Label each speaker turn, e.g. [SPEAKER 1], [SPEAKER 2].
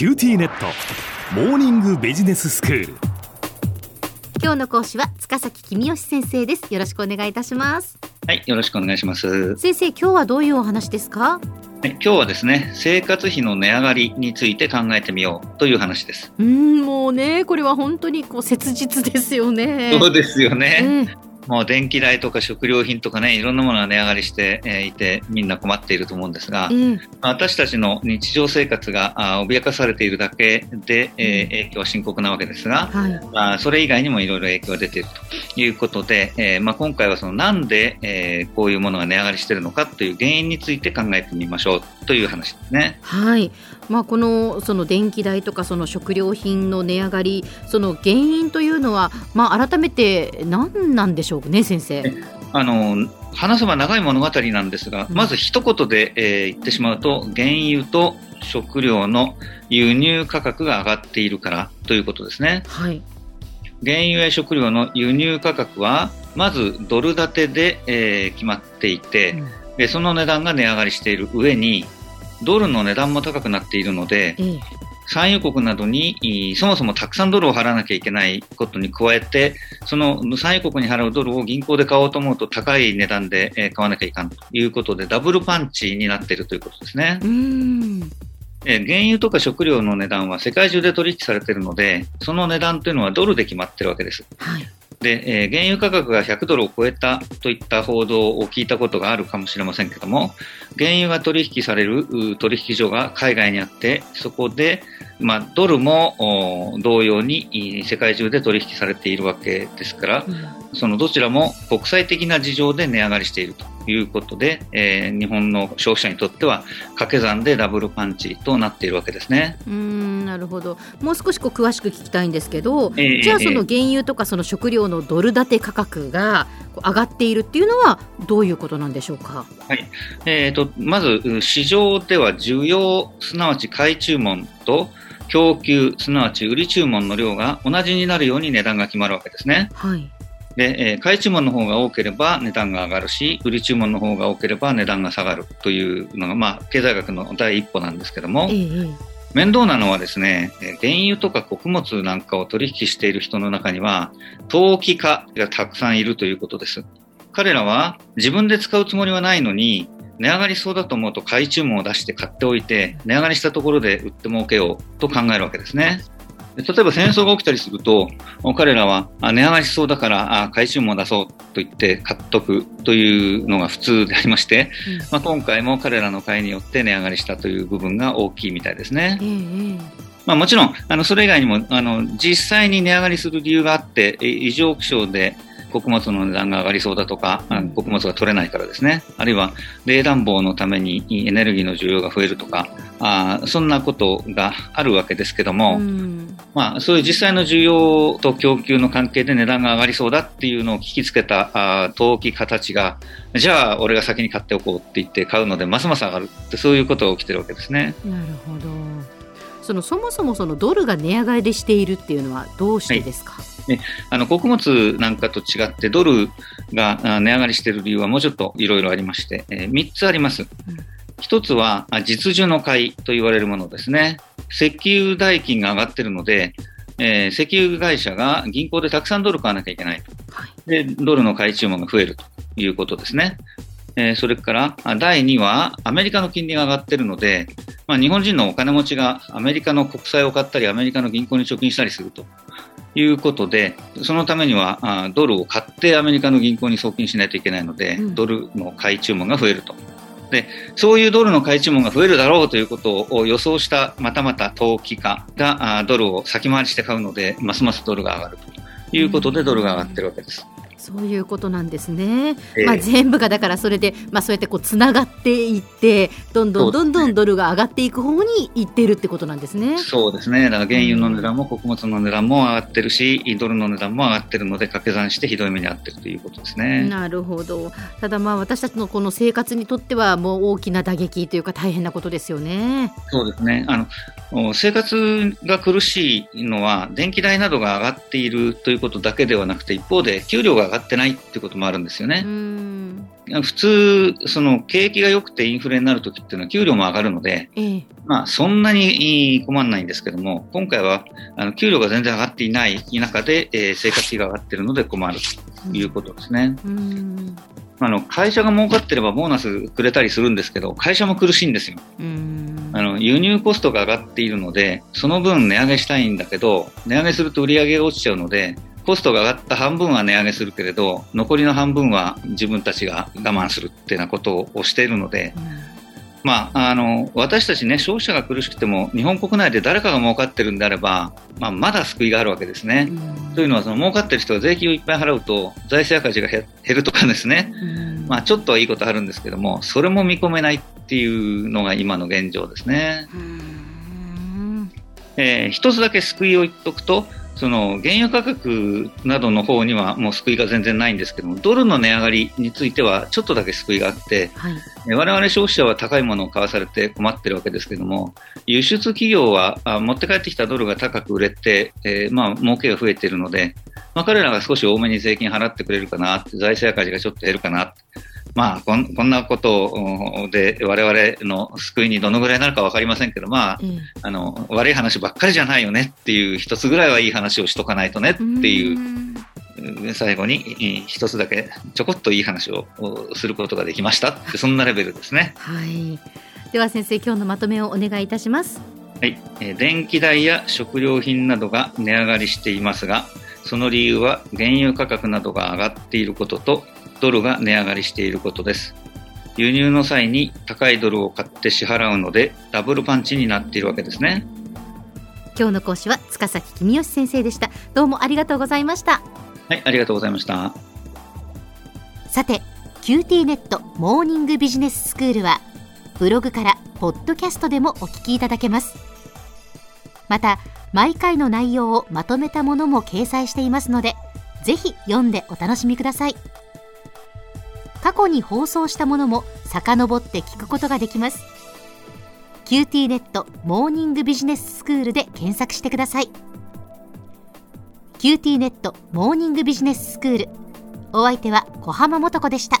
[SPEAKER 1] QTnet。モーニングビジネススクール。
[SPEAKER 2] 今日の講師は塚崎公義先生です。よろしくお願いいたします。
[SPEAKER 3] はい、よろしくお願いします。
[SPEAKER 2] 先生今日はどういうお話ですか？
[SPEAKER 3] はい、今日はですね、生活費の値上がりについて考えてみようという話です。
[SPEAKER 2] うーんもうねこれは本当にこう切実ですよね。
[SPEAKER 3] そうですよね。
[SPEAKER 2] ええ
[SPEAKER 3] もう電気代とか食料品とかね、いろんなものが値上がりしてえーいて、みんな困っていると思うんですが、
[SPEAKER 2] ええ
[SPEAKER 3] 私たちの日常生活が脅かされているだけで、えー影響は深刻なわけですが、
[SPEAKER 2] はい。
[SPEAKER 3] まあ、それ以外にもいろいろ影響が出ているということで、えーまあ、今回はそのなんで、えーこういうものが値上がりしているのかという原因について考えてみましょうという話ですね。
[SPEAKER 2] はい、まあ、このその電気代とかその食料品の値上がりその原因というのは、まあ、改めて何なんでしょうね先生。
[SPEAKER 3] あの話せば長い物語なんですが、
[SPEAKER 2] うん。
[SPEAKER 3] まず一言で、えー言ってしまうと原油と食料の輸入価格が上がっているからということですね。
[SPEAKER 2] はい、
[SPEAKER 3] 原油や食料の輸入価格はまずドル建てで、えー決まっていて、でその値段が値上がりしている上にドルの値段も高くなっているので
[SPEAKER 2] ええ
[SPEAKER 3] 産油国などにいそもそもたくさんドルを払わなきゃいけないことに加えて、その産油国に払うドルを銀行で買おうと思うと高い値段でえー買わなきゃいかんということで、ダブルパンチになっているということですね。
[SPEAKER 2] うーん
[SPEAKER 3] えー原油とか食料の値段は世界中で取引されているので、その値段というのはドルで決まっているわけです。
[SPEAKER 2] はい
[SPEAKER 3] で、えー原油価格が100ドルを超えたといった報道を聞いたことがあるかもしれませんけども、原油が取引されるう取引所が海外にあって、そこで、まあ、ドルもお同様にい世界中で取引されているわけですから、
[SPEAKER 2] うん。
[SPEAKER 3] そのどちらも国際的な事情で値上がりしているということで、えー日本の消費者にとっては掛け算でダブルパンチとなっているわけですね。
[SPEAKER 2] うーんなるほど。もう少しこう詳しく聞きたいんですけど、
[SPEAKER 3] ええ
[SPEAKER 2] じゃあその原油とかその食料のドル建て価格が上がっているっていうのはどういうことなんでしょうか？
[SPEAKER 3] えー、とまず、う市場では需要、すなわち買い注文と供給、すなわち売り注文の量が同じになるように値段が決まるわけですね。
[SPEAKER 2] はい
[SPEAKER 3] で、えー買い注文の方が多ければ値段が上がるし、売り注文の方が多ければ値段が下がるというのが、まあ、経済学の第一歩なんですけども面倒なのはですね、原油とか穀物なんかを取引している人の中には、投機家がたくさんいるということです。彼らは自分で使うつもりはないのに、値上がりそうだと思うと買い注文を出して買っておいて、値上がりしたところで売って儲けようと考えるわけですね。で例えば戦争が起きたりすると、彼らはあ値上がりしそうだからあ買い注文を出そうと言って買っとくというのが普通でありまして、
[SPEAKER 2] うん
[SPEAKER 3] まあ、今回も彼らの買いによって値上がりしたという部分が大きいみたいですね。
[SPEAKER 2] えええ
[SPEAKER 3] まあ、もちろん、あのそれ以外にもあの実際に値上がりする理由があって、え異常気象で穀物の値段が上がりそうだとか、あ穀物が取れないからですね、あるいは冷暖房のためにエネルギーの需要が増えるとか、あそんなことがあるわけですけども、
[SPEAKER 2] うん
[SPEAKER 3] まあ、そういう実際の需要と供給の関係で値段が上がりそうだっていうのを聞きつけたあ投機家たちが、じゃあ俺が先に買っておこうって言って買うので、ますます上がるって、そういうことが起きてるわけですね。
[SPEAKER 2] なるほど。そのそもそもそのドルが値上がりしているっていうのはどうしてですか？
[SPEAKER 3] あの穀物なんかと違ってドルがあ値上がりしている理由はもうちょっといろいろありまして、え3つあります。1つはあ実需の買いと言われるものですね。石油代金が上がっているので、えー石油会社が銀行でたくさんドル買わなきゃいけないと。
[SPEAKER 2] はい
[SPEAKER 3] で、ドルの買い注文が増えるということですね。えーそれから、あ第2は、アメリカの金利が上がっているので、まあ、日本人のお金持ちがアメリカの国債を買ったり、アメリカの銀行に貯金したりするということで、そのためにはあドルを買ってアメリカの銀行に送金しないといけないので、
[SPEAKER 2] うん
[SPEAKER 3] ドルの買い注文が増えると。で、そういうドルの買い注文が増えるだろうということを予想した、またまた投機家があドルを先回りして買うので、ますますドルが上がるということで、ドルが上がってるわけです。
[SPEAKER 2] そういうことなんですね。
[SPEAKER 3] ええ
[SPEAKER 2] まあ全部がだからそれでまあそうやってこうつながっていってどんどんどんどんドルが上がっていく方にいってるってことなんですね。
[SPEAKER 3] そうですね。だから原油の値段も穀物の値段も上がってるし、ドルの値段も上がってるので掛け算してひどい目に遭ってるということですね。
[SPEAKER 2] なるほど。ただまあ私たちのこの生活にとってはもう大きな打撃というか大変なことですよね。
[SPEAKER 3] そうですね。あの、お生活が苦しいのは、電気代などが上がっているということだけではなくて、一方で給料が上がってないってこともあるんですよね
[SPEAKER 2] う。ん。
[SPEAKER 3] 普通、その景気が良くてインフレになるときっていうのは給料も上がるので、
[SPEAKER 2] ええ
[SPEAKER 3] まあそんなに困らないんですけども、今回はあの給料が全然上がっていない中で、えー生活費が上がっているので困るということですね。
[SPEAKER 2] うん
[SPEAKER 3] あの会社が儲かってればボーナスくれたりするんですけど、会社も苦しいんですよ。
[SPEAKER 2] うん
[SPEAKER 3] あの輸入コストが上がっているので、その分値上げしたいんだけど、値上げすると売り上げが落ちちゃうので、コストが上がった半分は値上げするけれど、残りの半分は自分たちが我慢するっていうようなことをしているので、まあ、あの私たちね、消費者が苦しくても、日本国内で誰かが儲かってるんであれば、まあ、まだ救いがあるわけですね。
[SPEAKER 2] うん
[SPEAKER 3] というのは、その儲かってる人が税金をいっぱい払うと、財政赤字が減減るとかですね、
[SPEAKER 2] うん
[SPEAKER 3] まあ、ちょっとはいいことあるんですけども、それも見込めないっていうのが今の現状ですね。
[SPEAKER 2] うん
[SPEAKER 3] えー一つだけ救いを言っとくと、その原油価格などの方にはもう救いが全然ないんですけども、ドルの値上がりについてはちょっとだけ救いがあって、
[SPEAKER 2] はい。
[SPEAKER 3] えー我々消費者は高いものを買わされて困ってるわけですけども、輸出企業はあ持って帰ってきたドルが高く売れて、えーまあ儲けが増えているので、まあ、彼らが少し多めに税金払ってくれるかなって、財政赤字がちょっと減るかなまあこん、こんなことで我々の救いにどのぐらいになるか分かりませんけど、まあ、
[SPEAKER 2] ええ
[SPEAKER 3] あの悪い話ばっかりじゃないよねっていう一つぐらいはいい話をしとかないとねっていうう最後にえー一つだけちょこっといい話をおすることができましたそんなレベルですね。
[SPEAKER 2] はい。では先生今日のまとめをお願いいたします。
[SPEAKER 3] はい、えー電気代や食料品などが値上がりしていますがその理由は原油価格などが上がっていることとドルが値上がりしていることです。輸入の際に高いドルを買って支払うのでダブルパンチになっているわけですね。
[SPEAKER 2] 今日の講師は塚崎君吉先生でした。どうもありがとうございました。
[SPEAKER 3] はいありがとうございました。
[SPEAKER 2] さて QT ネットモーニングビジネススクールはブログからポッドキャストでもお聞きいただけます。また毎回の内容をまとめたものも掲載していますのでぜひ読んでお楽しみください過去に放送したものも遡って聞くことができます。QT ネットモーニングビジネススクールで検索してください。QT ネットモーニングビジネススクール。お相手は小浜もとこでした。